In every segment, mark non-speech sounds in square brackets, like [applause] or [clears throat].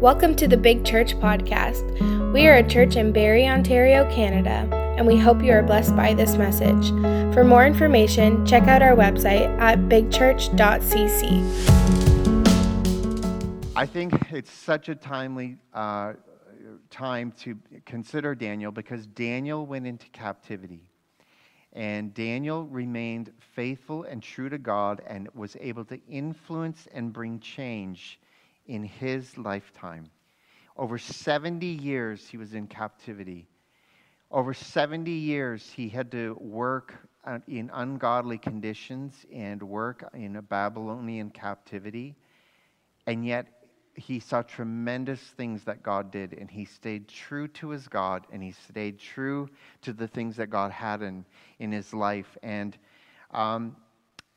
Welcome to the Big Church Podcast. We are a church in Barrie, Ontario, Canada, and we hope you are blessed by this message. For more information, check out our website at bigchurch.cc. I think it's such a timely uh, time to consider Daniel because Daniel went into captivity. And Daniel remained faithful and true to God and was able to influence and bring change in his lifetime. Over 70 years he was in captivity. Over 70 years he had to work in ungodly conditions and work in a Babylonian captivity. And yet he saw tremendous things that God did, and he stayed true to his God, and he stayed true to the things that God had in, in his life. And, um,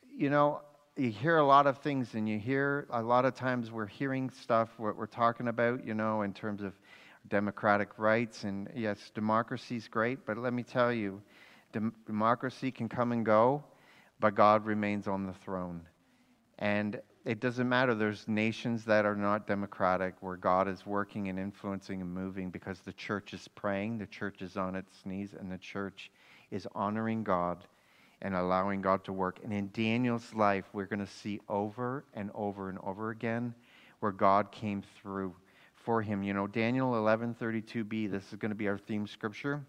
you know, you hear a lot of things, and you hear a lot of times we're hearing stuff what we're talking about, you know, in terms of democratic rights. And yes, democracy is great, but let me tell you, dem- democracy can come and go, but God remains on the throne. And it doesn't matter. There's nations that are not democratic where God is working and influencing and moving because the church is praying, the church is on its knees, and the church is honoring God and allowing God to work. And in Daniel's life, we're going to see over and over and over again where God came through for him. You know, Daniel 11:32b, this is going to be our theme scripture.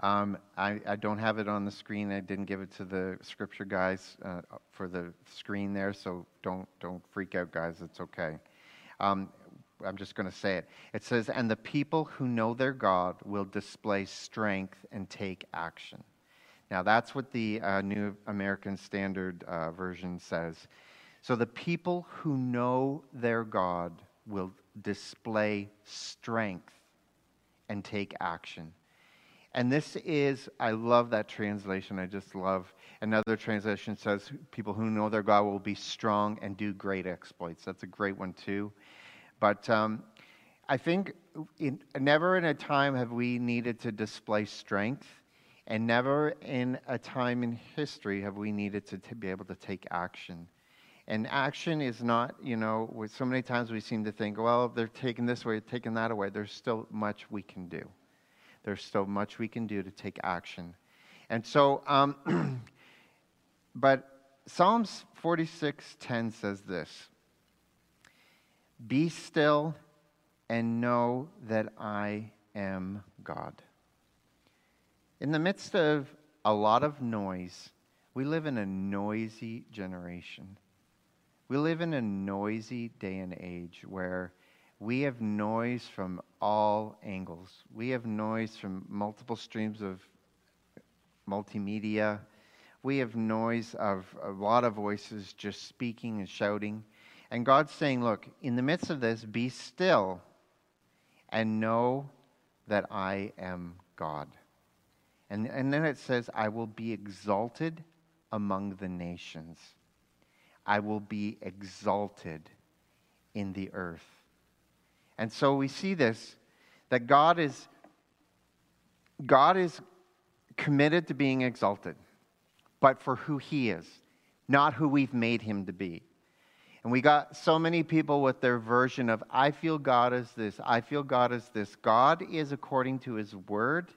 Um, I, I, don't have it on the screen. I didn't give it to the scripture guys uh, for the screen there, so don't don't freak out, guys. It's okay. Um, I'm just going to say it. It says, "And the people who know their God will display strength and take action." Now, that's what the uh, New American Standard uh, Version says. So, the people who know their God will display strength and take action. And this is, I love that translation. I just love. Another translation says, people who know their God will be strong and do great exploits. That's a great one, too. But um, I think in, never in a time have we needed to display strength and never in a time in history have we needed to, be able to take action. And action is not, you know, so many times we seem to think, well, they're taking this way, taking that away. There's still much we can do. There's still much we can do to take action. And so, um, [clears throat] but Psalms 46:10 says this: "Be still and know that I am God." In the midst of a lot of noise, we live in a noisy generation. We live in a noisy day and age where we have noise from all angles. We have noise from multiple streams of multimedia. We have noise of a lot of voices just speaking and shouting. And God's saying, Look, in the midst of this, be still and know that I am God. And, and then it says, I will be exalted among the nations. I will be exalted in the earth. And so we see this that God is God is committed to being exalted, but for who he is, not who we've made him to be. And we got so many people with their version of I feel God is this, I feel God is this. God is according to his word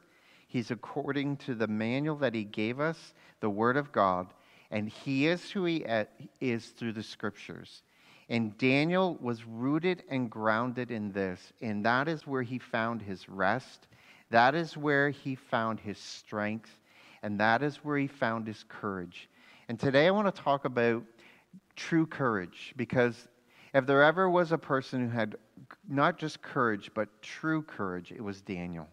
He's according to the manual that He gave us, the Word of God, and He is who He is through the Scriptures. And Daniel was rooted and grounded in this, and that is where he found his rest. That is where he found his strength, and that is where he found his courage. And today I want to talk about true courage because if there ever was a person who had not just courage, but true courage, it was Daniel.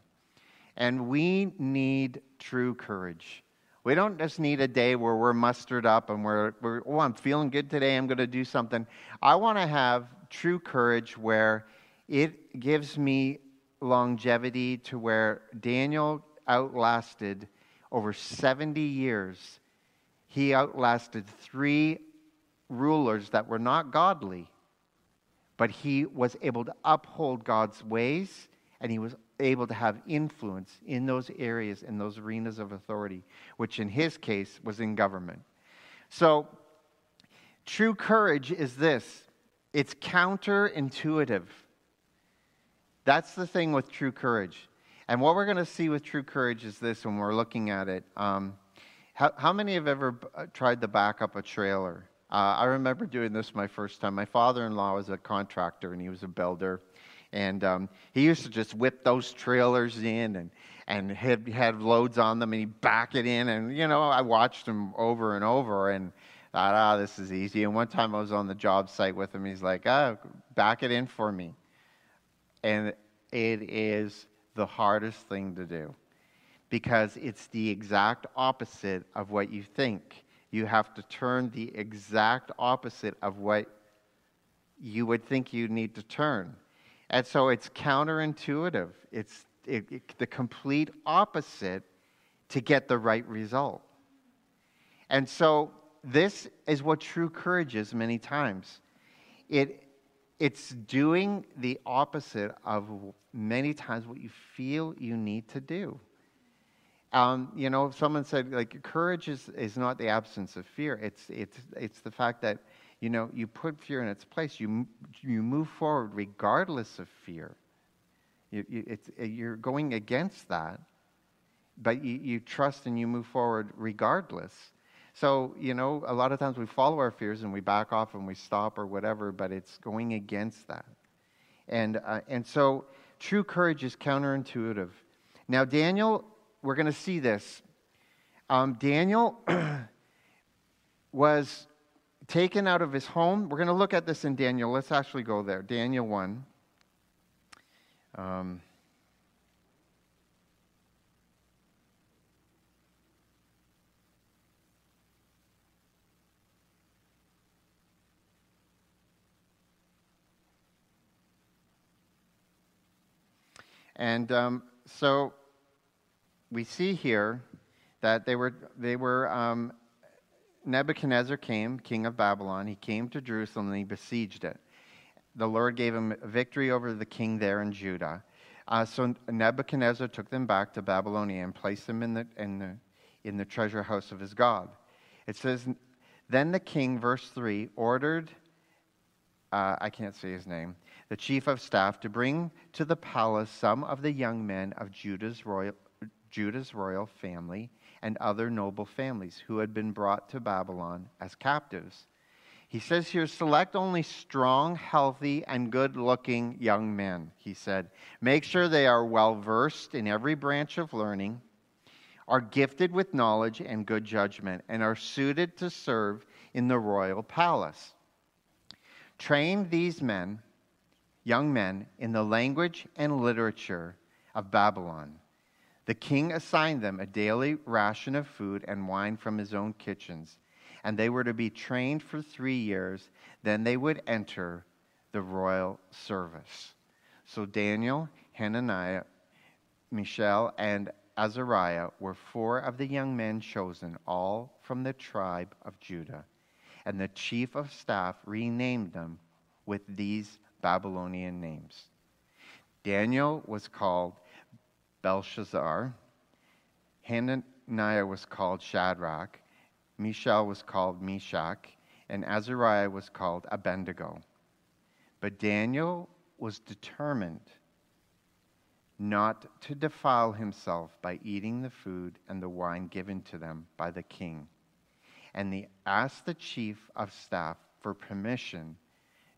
And we need true courage. We don't just need a day where we're mustered up and we're, we're oh, I'm feeling good today, I'm going to do something. I want to have true courage where it gives me longevity to where Daniel outlasted over 70 years. He outlasted three rulers that were not godly, but he was able to uphold God's ways and he was able to have influence in those areas, in those arenas of authority, which in his case was in government. So, true courage is this it's counterintuitive That's the thing with true courage. And what we're going to see with true courage is this when we're looking at it. Um, how, how, many have ever uh, tried to back up a trailer? Uh, I remember doing this my first time. My father in law was a contractor and he was a builder. And um, he used to just whip those trailers in and, and had, had loads on them and he'd back it in. And, you know, I watched him over and over and thought, ah, this is easy. And one time I was on the job site with him. He's like, ah, back it in for me. And it is the hardest thing to do because it's the exact opposite of what you think. You have to turn the exact opposite of what you would think you need to turn. And so it's counterintuitive. It's it, it, the complete opposite to get the right result. And so this is what true courage is many times. It, it's doing the opposite of many times what you feel you need to do. Um, you know, someone said, like, courage is, is not the absence of fear. It's, it's, it's the fact that, you know, you put fear in its place. You, you move forward regardless of fear. You, you, you're going against that, but you, you trust and you move forward regardless. So, you know, a lot of times we follow our fears and we back off and we stop or whatever, but it's going against that. And, uh, and so true courage is counterintuitive. Now, Daniel, we're going to see this. Um, Daniel [clears throat] was taken out of his home. We're going to look at this in Daniel. Let's actually go there. Daniel 1. Um, and um, so we see here that they were, they were um, Nebuchadnezzar came, king of Babylon. He came to Jerusalem and he besieged it the Lord gave him victory over the king there in Judah. Uh, so Nebuchadnezzar took them back to Babylonia and placed them in the, in, the, in the treasure house of his God. It says, Then the king, verse 3, ordered, uh, I can't say his name, the chief of staff to bring to the palace some of the young men of Judah's royal, Judah's royal family and other noble families who had been brought to Babylon as captives he says here, select only strong, healthy, and good looking young men, he said. Make sure they are well versed in every branch of learning, are gifted with knowledge and good judgment, and are suited to serve in the royal palace. Train these men, young men, in the language and literature of Babylon. The king assigned them a daily ration of food and wine from his own kitchens and they were to be trained for three years. Then they would enter the royal service. So Daniel, Hananiah, Mishael, and Azariah were four of the young men chosen, all from the tribe of Judah. And the chief of staff renamed them with these Babylonian names. Daniel was called Belshazzar. Hananiah was called Shadrach. Mishael was called Meshach, and Azariah was called Abednego. But Daniel was determined not to defile himself by eating the food and the wine given to them by the king. And he asked the chief of staff for permission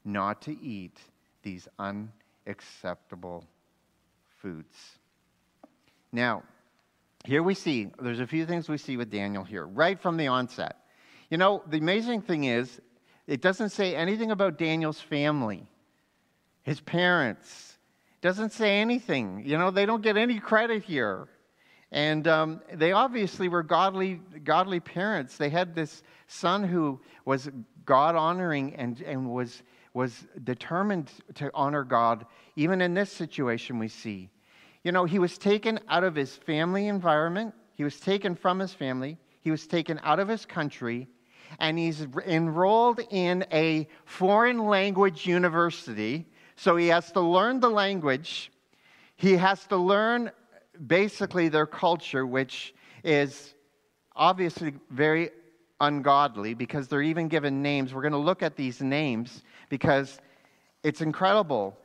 not to eat these unacceptable foods. Now, here we see, there's a few things we see with Daniel here, right from the onset. You know, the amazing thing is, it doesn't say anything about Daniel's family, his parents. It doesn't say anything. You know, they don't get any credit here. And um, they obviously were godly, godly parents. They had this son who was God honoring and, and was, was determined to honor God, even in this situation we see. You know, he was taken out of his family environment, he was taken from his family, he was taken out of his country, and he's enrolled in a foreign language university. So he has to learn the language. He has to learn basically their culture, which is obviously very ungodly because they're even given names. We're going to look at these names because it's incredible.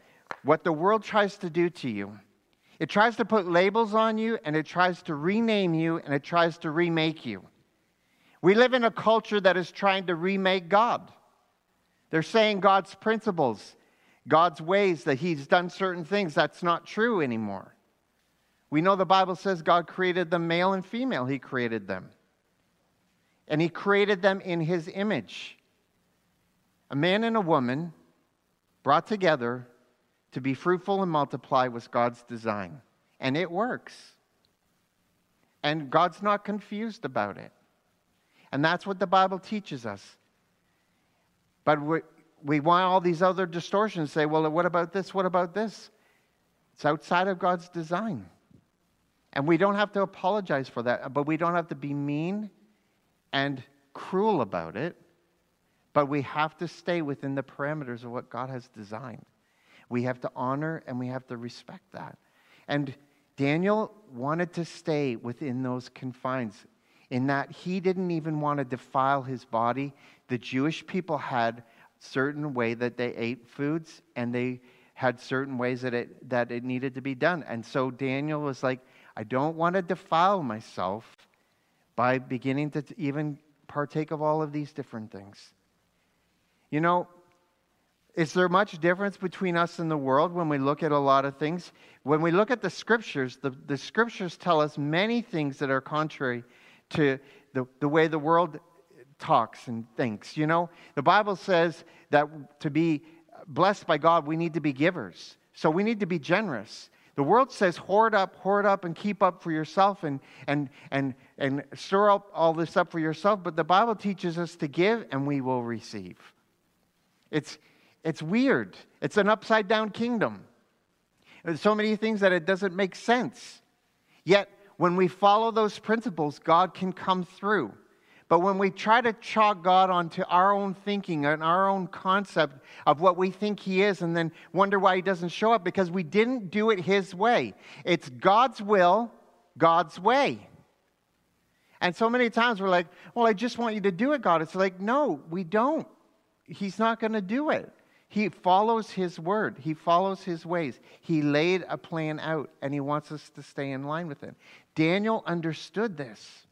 what the world tries to do to you. It tries to put labels on you, and it tries to rename you, and it tries to remake you. We live in a culture that is trying to remake God. They're saying God's principles, God's ways, that He's done certain things. That's not true anymore. We know the Bible says God created them male and female, He created them. And He created them in His image. A man and a woman brought together to be fruitful and multiply was God's design. And it works. And God's not confused about it. And that's what the Bible teaches us. But we, we want all these other distortions say, well, what about this? What about this? It's outside of God's design. And we don't have to apologize for that, but we don't have to be mean and cruel about it. But we have to stay within the parameters of what God has designed. We have to honor and we have to respect that. And Daniel wanted to stay within those confines in that he didn't even want to defile his body. The Jewish people had certain way that they ate foods and they had certain ways that it, that it needed to be done. And so Daniel was like, I don't want to defile myself by beginning to even partake of all of these different things. You know, is there much difference between us and the world when we look at a lot of things? When we look at the scriptures, the, the scriptures tell us many things that are contrary to the, the way the world talks and thinks. You know, the Bible says that to be blessed by God, we need to be givers. So we need to be generous. The world says hoard up, hoard up, and keep up for yourself and, and, and, and stir up all this up for yourself. But the Bible teaches us to give and we will receive. It's, it's weird. It's an upside down kingdom. There's so many things that it doesn't make sense. Yet, when we follow those principles, God can come through. But when we try to chalk God onto our own thinking and our own concept of what we think He is, and then wonder why He doesn't show up because we didn't do it His way. It's God's will, God's way. And so many times we're like, well, I just want you to do it, God. It's like, no, we don't. He's not going to do it. He follows his word, he follows his ways. He laid a plan out, and he wants us to stay in line with it. Daniel understood this.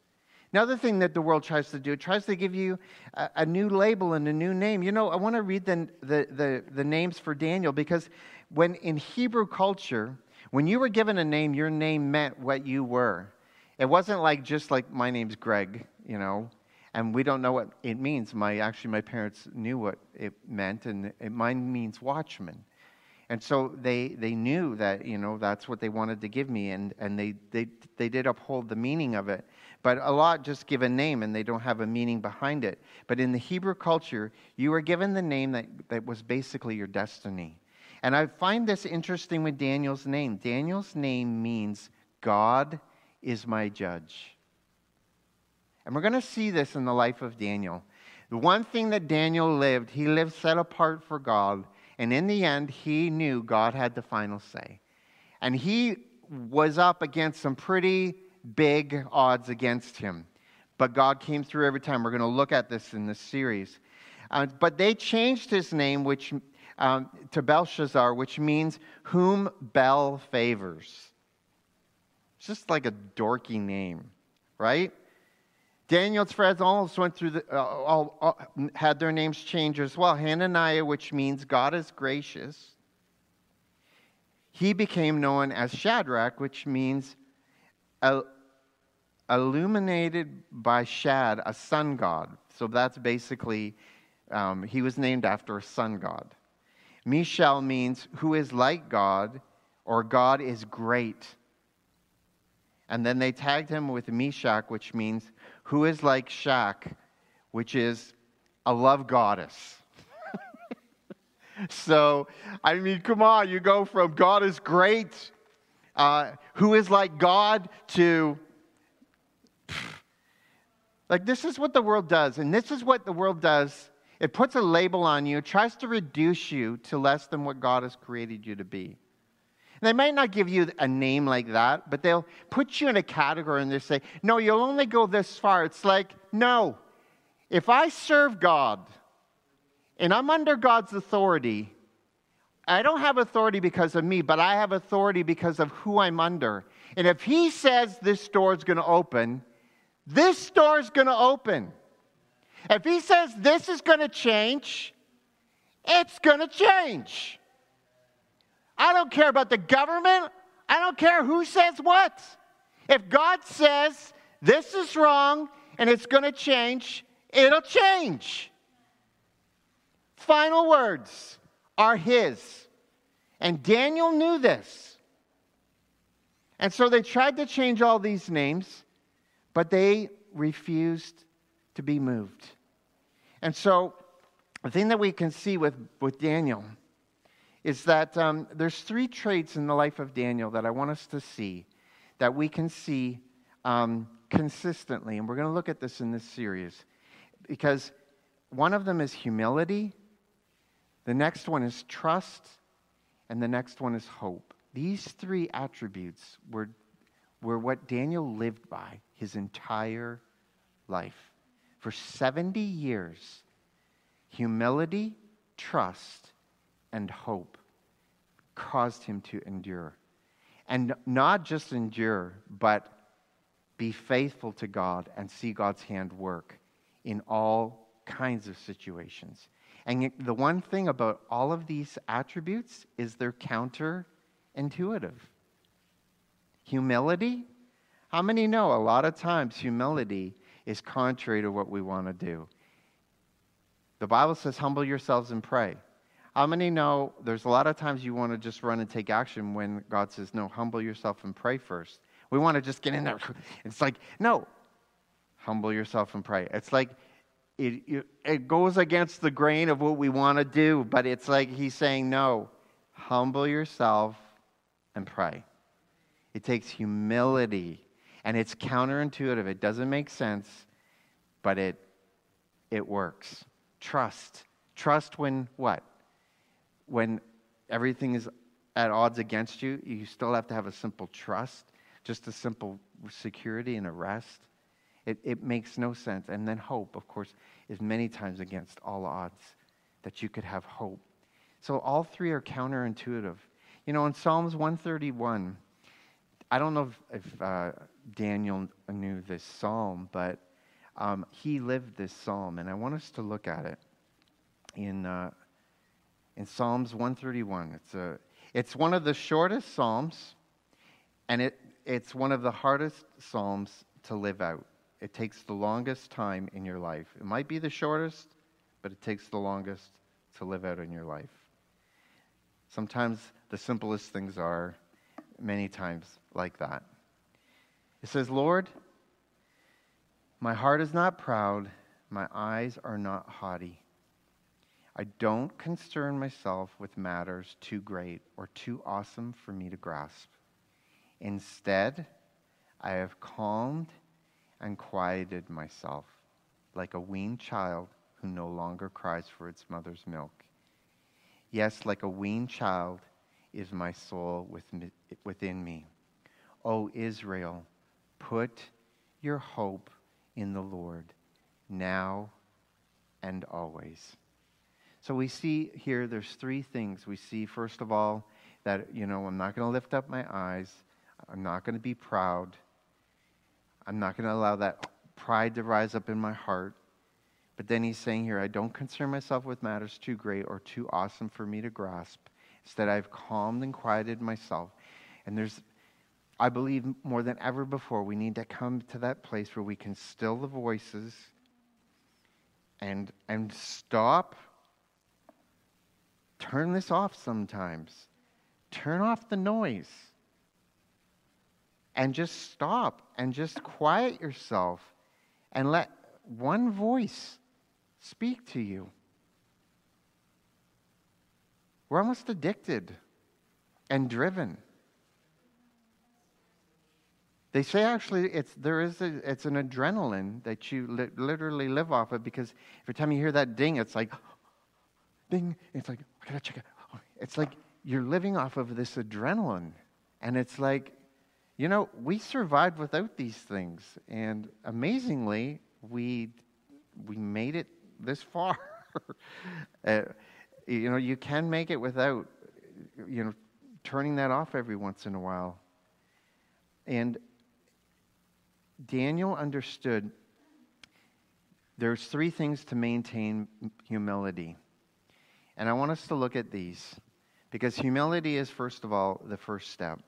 Another thing that the world tries to do, it tries to give you a, a new label and a new name. You know, I want to read the, the, the, the names for Daniel because when in Hebrew culture, when you were given a name, your name meant what you were. It wasn't like just like my name's Greg, you know, and we don't know what it means. My actually, my parents knew what it meant, and it, mine means watchman. And so they, they knew that, you know, that's what they wanted to give me, and, and they, they, they did uphold the meaning of it. But a lot just give a name and they don't have a meaning behind it. But in the Hebrew culture, you were given the name that, that was basically your destiny. And I find this interesting with Daniel's name. Daniel's name means God is my judge. And we're going to see this in the life of Daniel. The one thing that Daniel lived, he lived set apart for God. And in the end, he knew God had the final say. And he was up against some pretty big odds against him. But God came through every time. We're going to look at this in this series. Uh, but they changed his name which, um, to Belshazzar, which means whom Bel favors. It's just like a dorky name, right? Daniel's friends also went through the, uh, all, all, had their names changed as well. Hananiah, which means God is gracious. He became known as Shadrach, which means illuminated by Shad, a sun god. So that's basically, um, he was named after a sun god. Mishael means who is like God, or God is great. And then they tagged him with Meshach, which means who is like Shak, which is a love goddess. [laughs] so, I mean, come on, you go from God is great, uh, who is like God, to [sighs] like this is what the world does, and this is what the world does. It puts a label on you, tries to reduce you to less than what God has created you to be. They might not give you a name like that, but they'll put you in a category and they say, no, you'll only go this far. It's like, no, if I serve God and I'm under God's authority, I don't have authority because of me, but I have authority because of who I'm under. And if he says this door is going to open, this door is going to open. If he says this is going to change, it's going to change. I don't care about the government. I don't care who says what. If God says this is wrong and it's going to change, it'll change. Final words are His. And Daniel knew this. And so they tried to change all these names, but they refused to be moved. And so the thing that we can see with, with Daniel is that um, there's three traits in the life of Daniel that I want us to see that we can see um, consistently. And we're going to look at this in this series because one of them is humility, the next one is trust, and the next one is hope. These three attributes were, were what Daniel lived by his entire life. For 70 years, humility, trust, and hope caused him to endure. And not just endure, but be faithful to God and see God's hand work in all kinds of situations. And the one thing about all of these attributes is they're counterintuitive. Humility, how many know a lot of times humility is contrary to what we want to do? The Bible says, humble yourselves and pray. How many know there's a lot of times you want to just run and take action when God says, no, humble yourself and pray first? We want to just get in there. [laughs] It's like, no, humble yourself and pray. It's like, it, it goes against the grain of what we want to do, but it's like he's saying, no, humble yourself and pray. It takes humility, and it's counterintuitive. It doesn't make sense, but it, it works. Trust. Trust when what? When everything is at odds against you, you still have to have a simple trust, just a simple security and a rest. It, it makes no sense. And then hope, of course, is many times against all odds that you could have hope. So all three are counterintuitive. You know, in Psalms 131, I don't know if, if uh, Daniel knew this psalm, but um, he lived this psalm, and I want us to look at it in, uh, in Psalms 131. It's, a, it's one of the shortest psalms, and it, it's one of the hardest psalms to live out it takes the longest time in your life. It might be the shortest, but it takes the longest to live out in your life. Sometimes the simplest things are, many times, like that. It says, Lord, my heart is not proud, my eyes are not haughty. I don't concern myself with matters too great or too awesome for me to grasp. Instead, I have calmed and quieted myself like a weaned child who no longer cries for its mother's milk. Yes, like a weaned child is my soul within me. O Israel, put your hope in the Lord now and always. So we see here there's three things. We see, first of all, that, you know, I'm not going to lift up my eyes, I'm not going to be proud. I'm not going to allow that pride to rise up in my heart. But then he's saying here, I don't concern myself with matters too great or too awesome for me to grasp. Instead, I've calmed and quieted myself. And there's, I believe, more than ever before, we need to come to that place where we can still the voices and, and stop. Turn this off sometimes. Turn off the noise and just stop and just quiet yourself and let one voice speak to you. We're almost addicted and driven. They say actually it's, there is a, it's an adrenaline that you li- literally live off of because every time you hear that ding, it's like, [gasps] ding. It's like, I gotta check it. It's like you're living off of this adrenaline. And it's like, you know, we survived without these things, and amazingly, we we made it this far. [laughs] uh, you know, you can make it without you know, turning that off every once in a while. And Daniel understood there's three things to maintain humility. And I want us to look at these because humility is, first of all, the first step.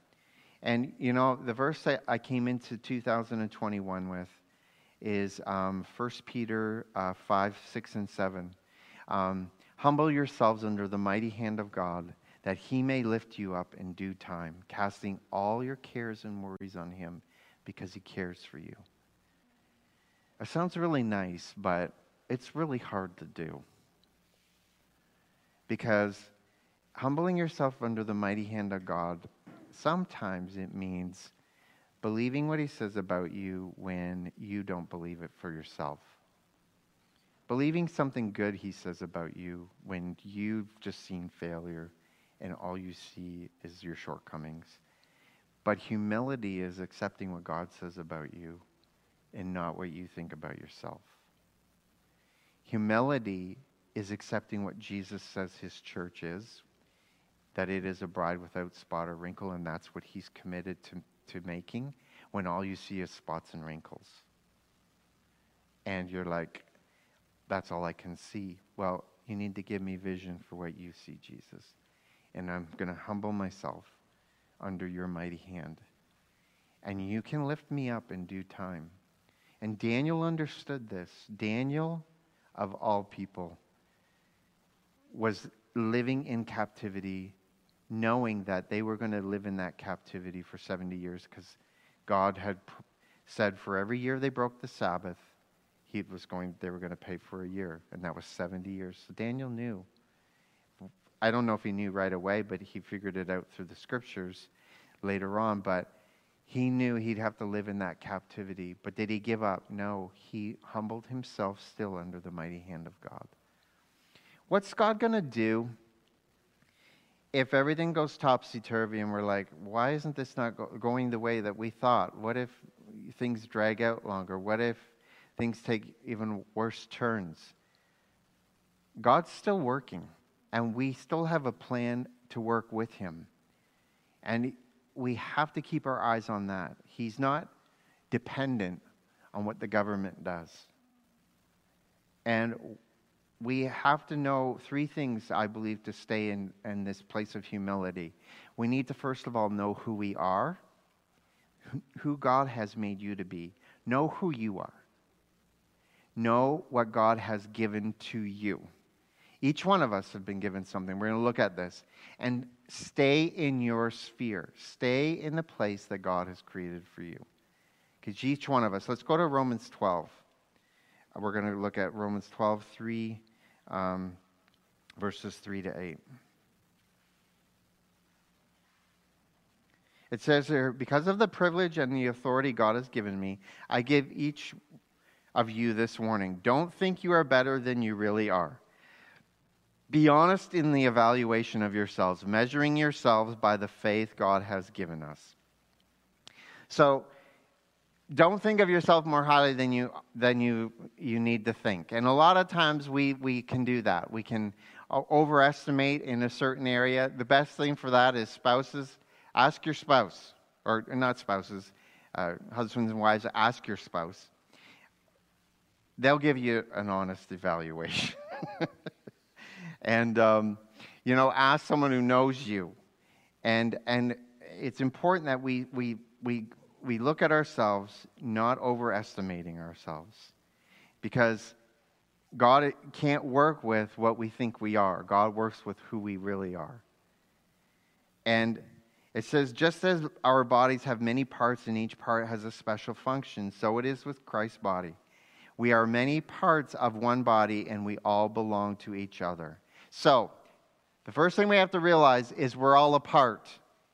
And, you know, the verse that I came into 2021 with is um, 1 Peter uh, 5, 6, and 7. Um, Humble yourselves under the mighty hand of God, that he may lift you up in due time, casting all your cares and worries on him because he cares for you. It sounds really nice, but it's really hard to do. Because humbling yourself under the mighty hand of God, sometimes it means believing what he says about you when you don't believe it for yourself. Believing something good he says about you when you've just seen failure and all you see is your shortcomings. But humility is accepting what God says about you and not what you think about yourself. Humility is accepting what Jesus says his church is, that it is a bride without spot or wrinkle, and that's what he's committed to, to making when all you see is spots and wrinkles. And you're like, that's all I can see. Well, you need to give me vision for what you see, Jesus. And I'm going to humble myself under your mighty hand. And you can lift me up in due time. And Daniel understood this. Daniel, of all people, was living in captivity, knowing that they were going to live in that captivity for 70 years because God had said for every year they broke the Sabbath, he was going, they were going to pay for a year, and that was 70 years. So Daniel knew. I don't know if he knew right away, but he figured it out through the scriptures later on. But he knew he'd have to live in that captivity. But did he give up? No. He humbled himself still under the mighty hand of God. What's God going to do if everything goes topsy turvy and we're like, why isn't this not go- going the way that we thought? What if things drag out longer? What if things take even worse turns. God's still working, and we still have a plan to work with Him. And we have to keep our eyes on that. He's not dependent on what the government does. And we have to know three things, I believe, to stay in, in this place of humility. We need to, first of all, know who we are, who God has made you to be. Know who you are. Know what God has given to you. Each one of us have been given something. We're going to look at this. And stay in your sphere. Stay in the place that God has created for you. Because each one of us, let's go to Romans 12. Uh, we're going to look at Romans 12, 3, um, verses 3 to 8. It says here, because of the privilege and the authority God has given me, I give each of you this warning. Don't think you are better than you really are. Be honest in the evaluation of yourselves, measuring yourselves by the faith God has given us. So, don't think of yourself more highly than you than you you need to think. And a lot of times we we can do that. We can overestimate in a certain area. The best thing for that is spouses. Ask your spouse, or not spouses, uh, husbands and wives. Ask your spouse they'll give you an honest evaluation. [laughs] and, um, you know, ask someone who knows you. And, and it's important that we, we, we, we look at ourselves, not overestimating ourselves. Because God can't work with what we think we are, God works with who we really are. And it says, just as our bodies have many parts and each part has a special function, so it is with Christ's body. We are many parts of one body and we all belong to each other. So, the first thing we have to realize is we're all a part.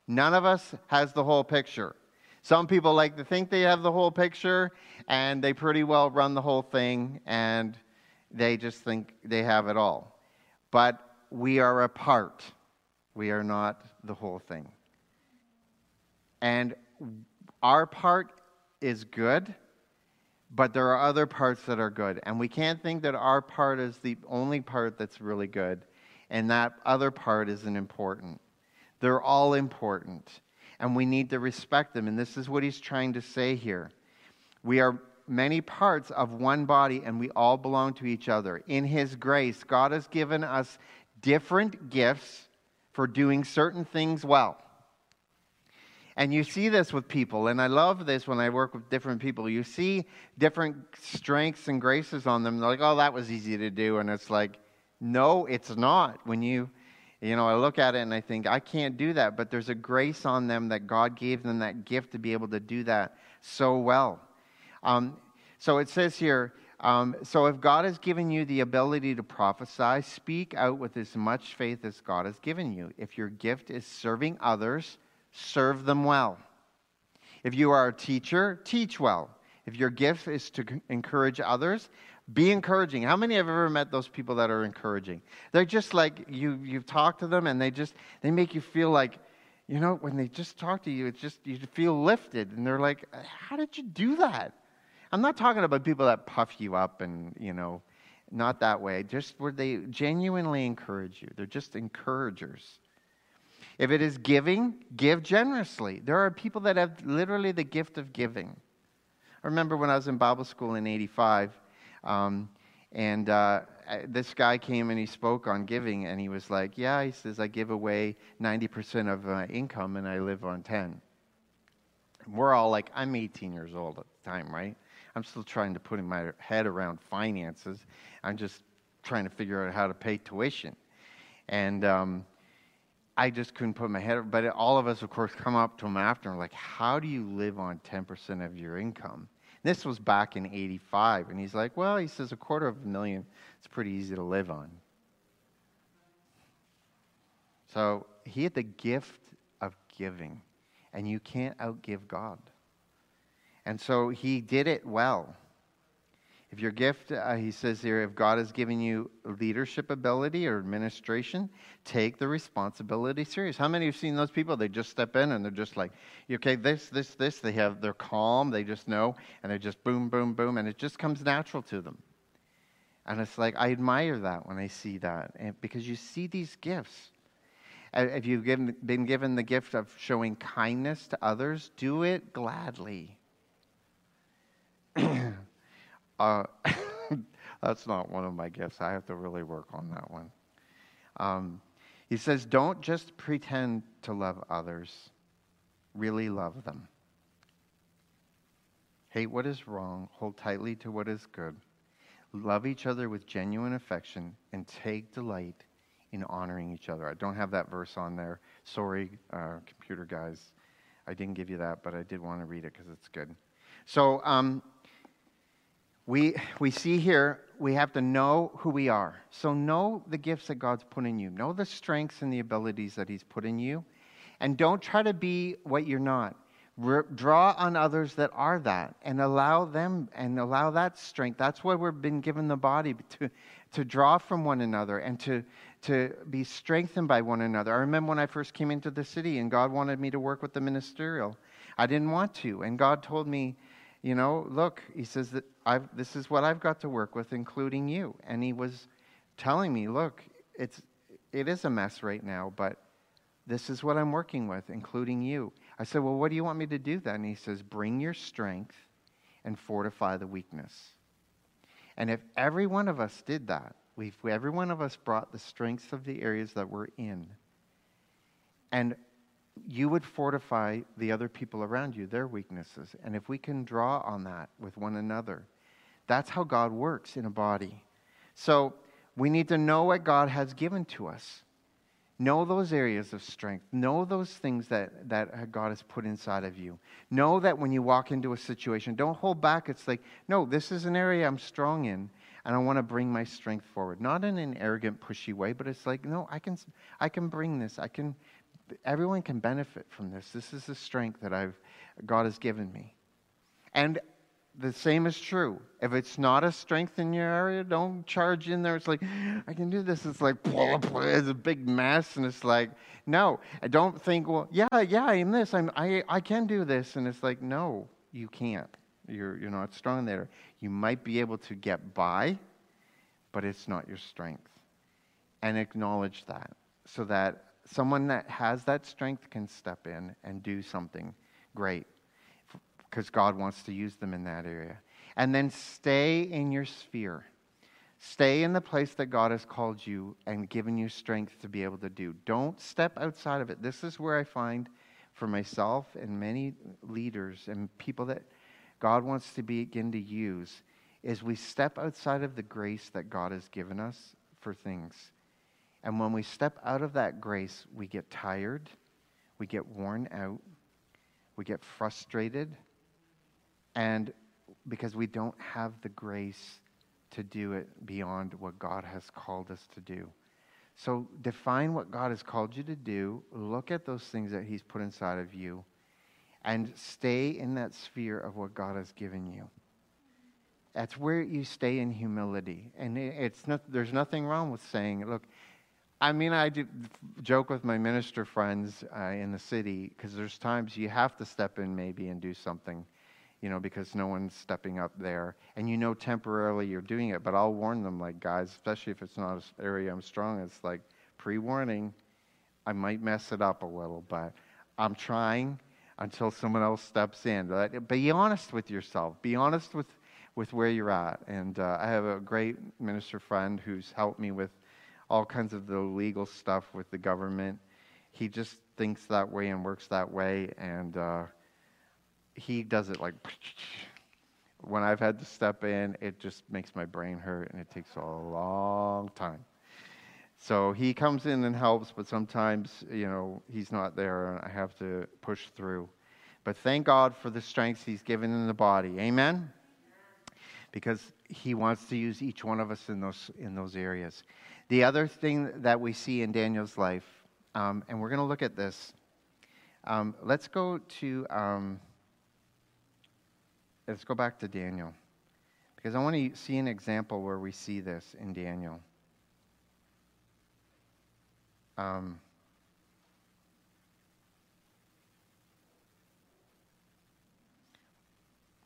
None of us has the whole picture. Some people like to think they have the whole picture and they pretty well run the whole thing and they just think they have it all. But we are a part. We are not the whole thing. And our part is good but there are other parts that are good. And we can't think that our part is the only part that's really good, and that other part isn't important. They're all important, and we need to respect them. And this is what he's trying to say here. We are many parts of one body, and we all belong to each other. In his grace, God has given us different gifts for doing certain things well. And you see this with people, and I love this when I work with different people. You see different strengths and graces on them. They're like, oh, that was easy to do. And it's like, no, it's not. When you, you know, I look at it and I think, I can't do that. But there's a grace on them that God gave them that gift to be able to do that so well. Um, so it says here, um, so if God has given you the ability to prophesy, speak out with as much faith as God has given you. If your gift is serving others, serve them well. If you are a teacher, teach well. If your gift is to encourage others, be encouraging. How many have ever met those people that are encouraging? They're just like you you've talked to them and they just they make you feel like you know when they just talk to you it's just you feel lifted and they're like uh, how did you do that? I'm not talking about people that puff you up and, you know, not that way. Just where they genuinely encourage you. They're just encouragers. If it is giving, give generously. There are people that have literally the gift of giving. I remember when I was in Bible school in 85, um, and uh, this guy came and he spoke on giving, and he was like, Yeah, he says, I give away 90% of my income and I live on 10. We're all like, I'm 18 years old at the time, right? I'm still trying to put in my head around finances. I'm just trying to figure out how to pay tuition. And um, I just couldn't put my head, but all of us, of course, come up to him after and like, how do you live on 10% of your income? This was back in 85. And he's like, well, he says a quarter of a million, it's pretty easy to live on. So he had the gift of giving, and you can't outgive God. And so he did it well. If your gift, uh, he says here, if God has given you leadership ability or administration, take the responsibility serious. How many have seen those people? They just step in and they're just like, okay, this, this, this. They have, they're calm. They just know, and they just boom, boom, boom, and it just comes natural to them. And it's like I admire that when I see that, and because you see these gifts. If you've given, been given the gift of showing kindness to others, do it gladly. [clears throat] uh, [laughs] that's not one of my gifts. I have to really work on that one. Um, he says, Don't just pretend to love others, really love them. Hate what is wrong, hold tightly to what is good. Love each other with genuine affection, and take delight in honoring each other. I don't have that verse on there. Sorry, uh, computer guys. I didn't give you that, but I did want to read it because it's good. So, um, we, we see here we have to know who we are. So know the gifts that God's put in you. Know the strengths and the abilities that He's put in you. And don't try to be what you're not. Draw on others that are that and allow them and allow that strength. That's why we've been given the body to, to draw from one another and to, to be strengthened by one another. I remember when I first came into the city and God wanted me to work with the ministerial. I didn't want to. And God told me, you know, look, he says that I've, this is what I've got to work with, including you. And he was telling me, look, it's, it is a mess right now, but this is what I'm working with, including you. I said, well, what do you want me to do then? And he says, bring your strength and fortify the weakness. And if every one of us did that, if every one of us brought the strengths of the areas that we're in, and you would fortify the other people around you, their weaknesses. And if we can draw on that with one another, that's how God works in a body. So we need to know what God has given to us. Know those areas of strength. Know those things that, that God has put inside of you. Know that when you walk into a situation, don't hold back. It's like, no, this is an area I'm strong in, and I want to bring my strength forward. Not in an arrogant, pushy way, but it's like, no, I can, I can bring this. I can everyone can benefit from this. This is the strength that I've, God has given me. And the same is true. If it's not a strength in your area, don't charge in there. It's like, I can do this. It's like, [laughs] it's a big mess. And it's like, no, I don't think, well, yeah, yeah, I'm this. I'm, I, I can do this. And it's like, no, you can't. You're, you're not strong there. You might be able to get by, but it's not your strength. And acknowledge that so that someone that has that strength can step in and do something great because God wants to use them in that area. And then stay in your sphere. Stay in the place that God has called you and given you strength to be able to do. Don't step outside of it. This is where I find for myself and many leaders and people that God wants to begin to use is we step outside of the grace that God has given us for things. And when we step out of that grace, we get tired, we get worn out, we get frustrated, and because we don't have the grace to do it beyond what God has called us to do. So define what God has called you to do, look at those things that He's put inside of you, and stay in that sphere of what God has given you. That's where you stay in humility. And it's not, there's nothing wrong with saying, look, I mean, I joke with my minister friends uh, in the city because there's times you have to step in maybe and do something you know, because no one's stepping up there. And you know temporarily you're doing it, but I'll warn them, like, guys, especially if it's not an area I'm strong, it's like pre warning, I might mess it up a little, but I'm trying until someone else steps in. But be honest with yourself, be honest with, with where you're at. And uh, I have a great minister friend who's helped me with all kinds of the legal stuff with the government. He just thinks that way and works that way. And, uh, he does it like [laughs] when I've had to step in, it just makes my brain hurt and it takes a long time. So he comes in and helps, but sometimes, you know, he's not there and I have to push through. But thank God for the strengths he's given in the body. Amen? Because he wants to use each one of us in those, in those areas. The other thing that we see in Daniel's life, um, and we're going to look at this. Um, let's go to. Um, let's go back to Daniel. Because I want to see an example where we see this in Daniel. Um,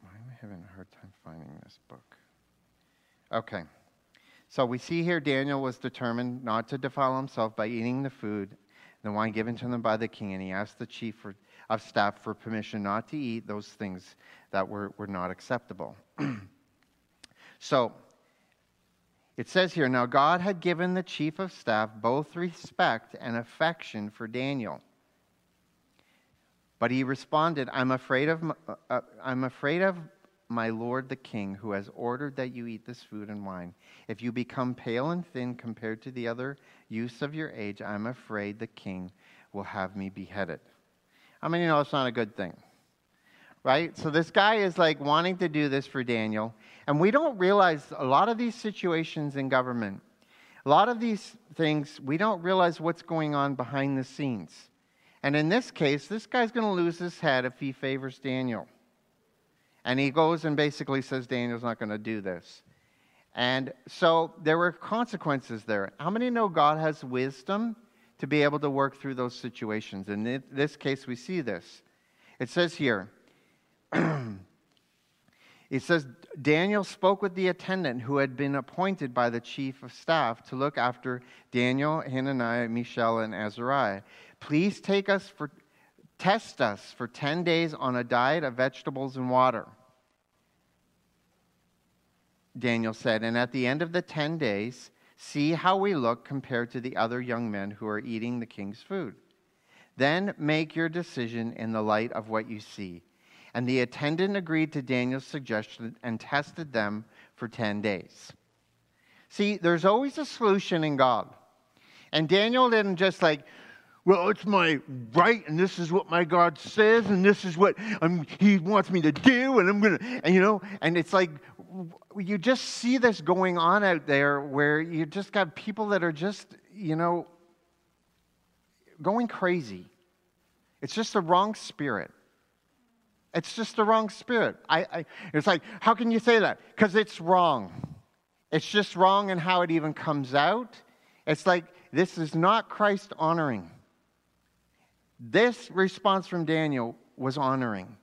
why am I having a hard time finding this book? Okay. So we see here Daniel was determined not to defile himself by eating the food, the wine given to them by the king, and he asked the chief for of staff for permission not to eat those things that were, were not acceptable. [clears throat] so, it says here now God had given the chief of staff both respect and affection for Daniel. But he responded, I'm afraid of, uh, uh, I'm afraid of my lord the king, who has ordered that you eat this food and wine. If you become pale and thin compared to the other youths of your age, I'm afraid the king will have me beheaded. I mean, you know it's not a good thing? Right? So this guy is like wanting to do this for Daniel. And we don't realize a lot of these situations in government, a lot of these things, we don't realize what's going on behind the scenes. And in this case, this guy's going to lose his head if he favors Daniel. And he goes and basically says Daniel's not going to do this. And so there were consequences there. How many know God has wisdom to be able to work through those situations. In this case, we see this. It says here, [clears throat] it says, Daniel spoke with the attendant who had been appointed by the chief of staff to look after Daniel, Hananiah, Mishael, and Azariah. Please take us for, test us for 10 days on a diet of vegetables and water. Daniel said, and at the end of the 10 days, See how we look compared to the other young men who are eating the king's food. Then make your decision in the light of what you see. And the attendant agreed to Daniel's suggestion and tested them for 10 days. See, there's always a solution in God. And Daniel didn't just like, well, it's my right, and this is what my God says, and this is what I'm, He wants me to do, and I'm gonna, and you know, and it's like you just see this going on out there where you just got people that are just, you know, going crazy. It's just the wrong spirit. It's just the wrong spirit. I, I it's like, how can you say that? Because it's wrong. It's just wrong in how it even comes out. It's like, this is not Christ honoring. This response from Daniel was honoring.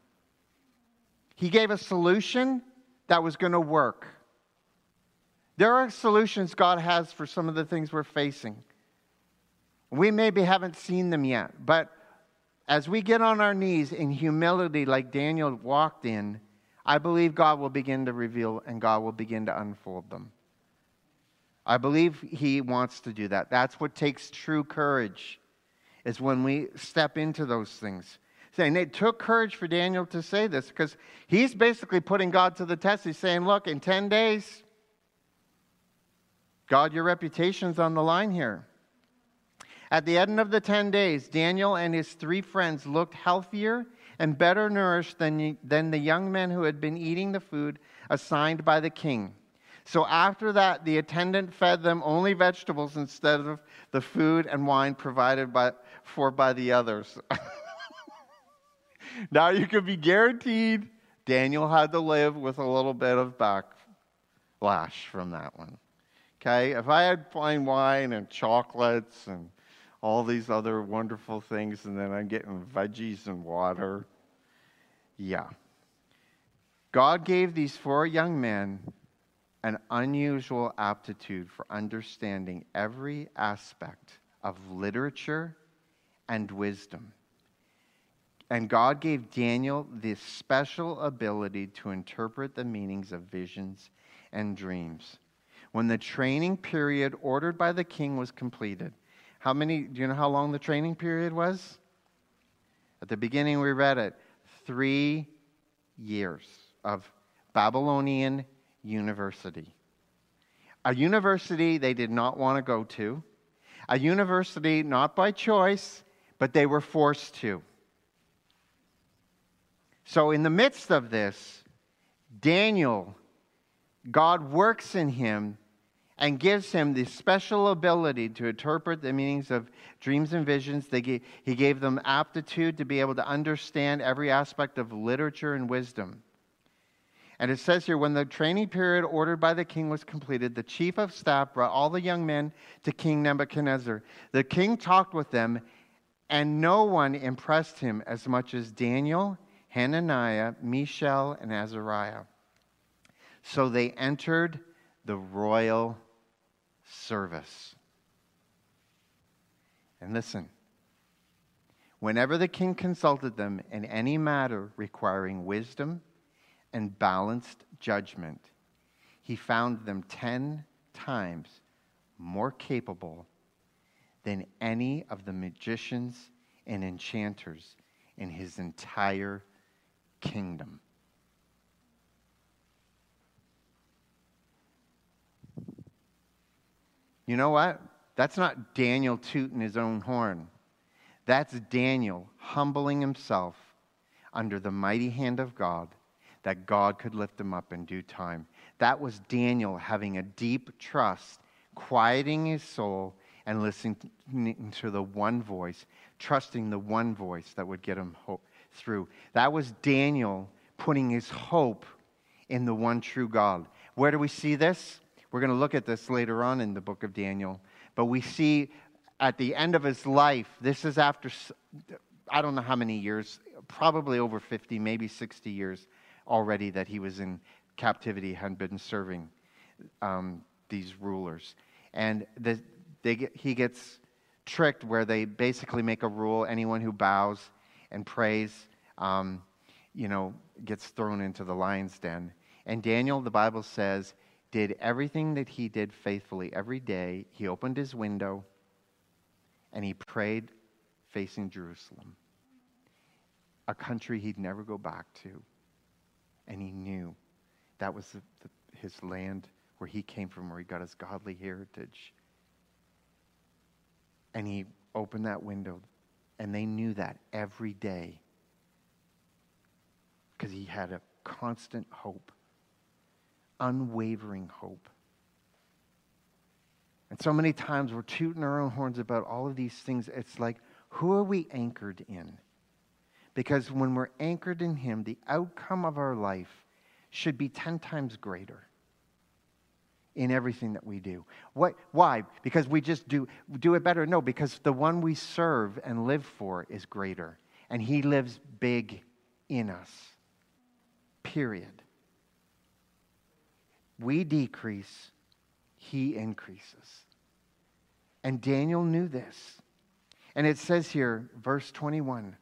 He gave a solution that was going to work. There are solutions God has for some of the things we're facing. We maybe haven't seen them yet, but as we get on our knees in humility, like Daniel walked in, I believe God will begin to reveal and God will begin to unfold them. I believe He wants to do that. That's what takes true courage, is when we step into those things. Saying it took courage for Daniel to say this because he's basically putting God to the test. He's saying, Look, in 10 days, God, your reputation's on the line here. At the end of the 10 days, Daniel and his three friends looked healthier and better nourished than, than the young men who had been eating the food assigned by the king. So after that, the attendant fed them only vegetables instead of the food and wine provided by, for by the others. [laughs] now you can be guaranteed Daniel had to live with a little bit of backlash from that one. Okay, if I had fine wine and chocolates and all these other wonderful things, and then I'm getting veggies and water. Yeah. God gave these four young men an unusual aptitude for understanding every aspect of literature and wisdom. And God gave Daniel this special ability to interpret the meanings of visions and dreams. When the training period ordered by the king was completed, how many, do you know how long the training period was? At the beginning, we read it three years of Babylonian university. A university they did not want to go to, a university not by choice, but they were forced to. So, in the midst of this, Daniel, God works in him and gives him the special ability to interpret the meanings of dreams and visions. Gave, he gave them aptitude to be able to understand every aspect of literature and wisdom. And it says here when the training period ordered by the king was completed, the chief of staff brought all the young men to King Nebuchadnezzar. The king talked with them, and no one impressed him as much as Daniel, Hananiah, Mishael, and Azariah. So they entered the royal service. And listen, whenever the king consulted them in any matter requiring wisdom and balanced judgment, he found them ten times more capable than any of the magicians and enchanters in his entire kingdom. You know what? That's not Daniel tooting his own horn. That's Daniel humbling himself under the mighty hand of God that God could lift him up in due time. That was Daniel having a deep trust, quieting his soul, and listening to the one voice, trusting the one voice that would get him hope through. That was Daniel putting his hope in the one true God. Where do we see this? We're going to look at this later on in the book of Daniel. But we see at the end of his life, this is after, I don't know how many years, probably over 50, maybe 60 years already that he was in captivity, had been serving um, these rulers. And the, get, he gets tricked where they basically make a rule anyone who bows and prays, um, you know, gets thrown into the lion's den. And Daniel, the Bible says, did everything that he did faithfully every day. He opened his window and he prayed facing Jerusalem, a country he'd never go back to. And he knew that was the, the, his land where he came from, where he got his godly heritage. And he opened that window, and they knew that every day because he had a constant hope unwavering hope. And so many times we're tooting our own horns about all of these things. It's like, who are we anchored in? Because when we're anchored in Him, the outcome of our life should be 10 times greater in everything that we do. What, why? Because we just do, do it better? No, because the one we serve and live for is greater. And He lives big in us. Period. We decrease, he increases. And Daniel knew this. And it says here, verse 21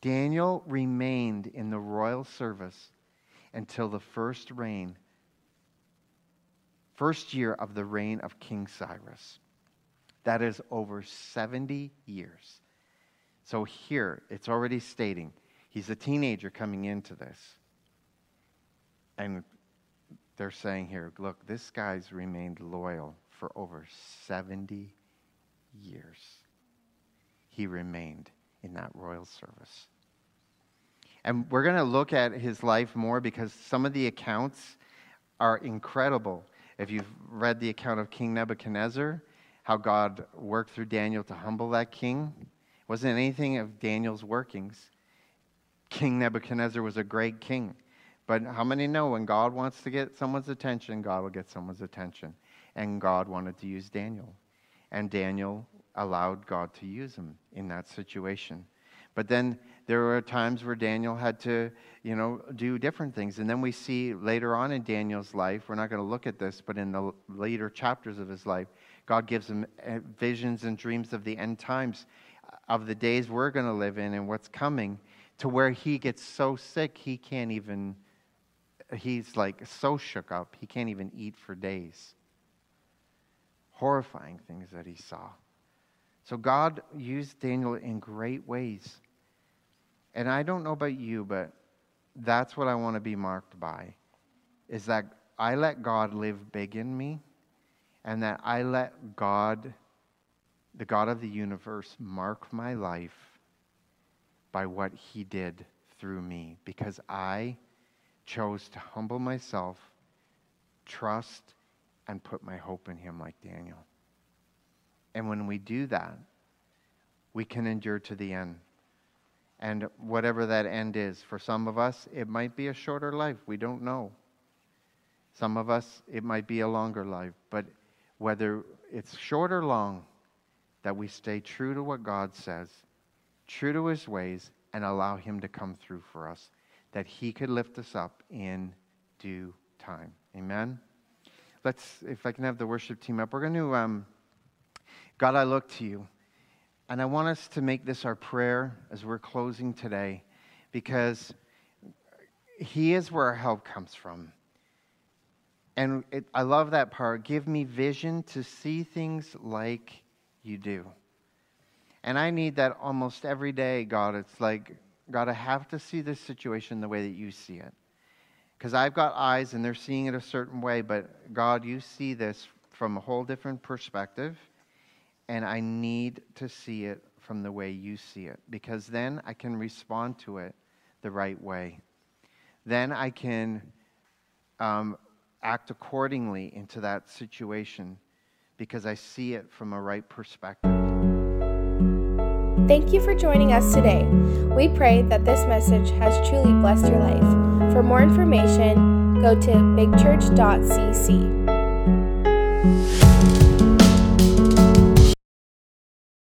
Daniel remained in the royal service until the first reign, first year of the reign of King Cyrus. That is over 70 years. So here, it's already stating he's a teenager coming into this. And they're saying here, look, this guy's remained loyal for over 70 years. He remained in that royal service. And we're going to look at his life more because some of the accounts are incredible. If you've read the account of King Nebuchadnezzar, how God worked through Daniel to humble that king, it wasn't anything of Daniel's workings. King Nebuchadnezzar was a great king. But how many know when God wants to get someone's attention, God will get someone's attention? And God wanted to use Daniel. And Daniel allowed God to use him in that situation. But then there were times where Daniel had to, you know, do different things. And then we see later on in Daniel's life, we're not going to look at this, but in the later chapters of his life, God gives him eh, visions and dreams of the end times, of the days we're going to live in and what's coming, to where he gets so sick he can't even, he's like so shook up, he can't even eat for days. Horrifying things that he saw. So God used Daniel in great ways. And I don't know about you, but that's what I want to be marked by is that I let God live big in me and that I let God, the God of the universe, mark my life by what he did through me because I chose to humble myself, trust, and put my hope in him like Daniel. And when we do that, we can endure to the end. And whatever that end is, for some of us, it might be a shorter life. We don't know. Some of us, it might be a longer life. But whether it's short or long, that we stay true to what God says, true to his ways, and allow him to come through for us, that he could lift us up in due time. Amen. Let's, if I can have the worship team up, we're going to. Um, God, I look to you. And I want us to make this our prayer as we're closing today because He is where our help comes from. And it, I love that part. Give me vision to see things like you do. And I need that almost every day, God. It's like, God, I have to see this situation the way that you see it. Because I've got eyes and they're seeing it a certain way, but God, you see this from a whole different perspective and I need to see it from the way you see it because then I can respond to it the right way. Then I can um, act accordingly into that situation because I see it from a right perspective. Thank you for joining us today. We pray that this message has truly blessed your life. For more information, go to bigchurch.cc.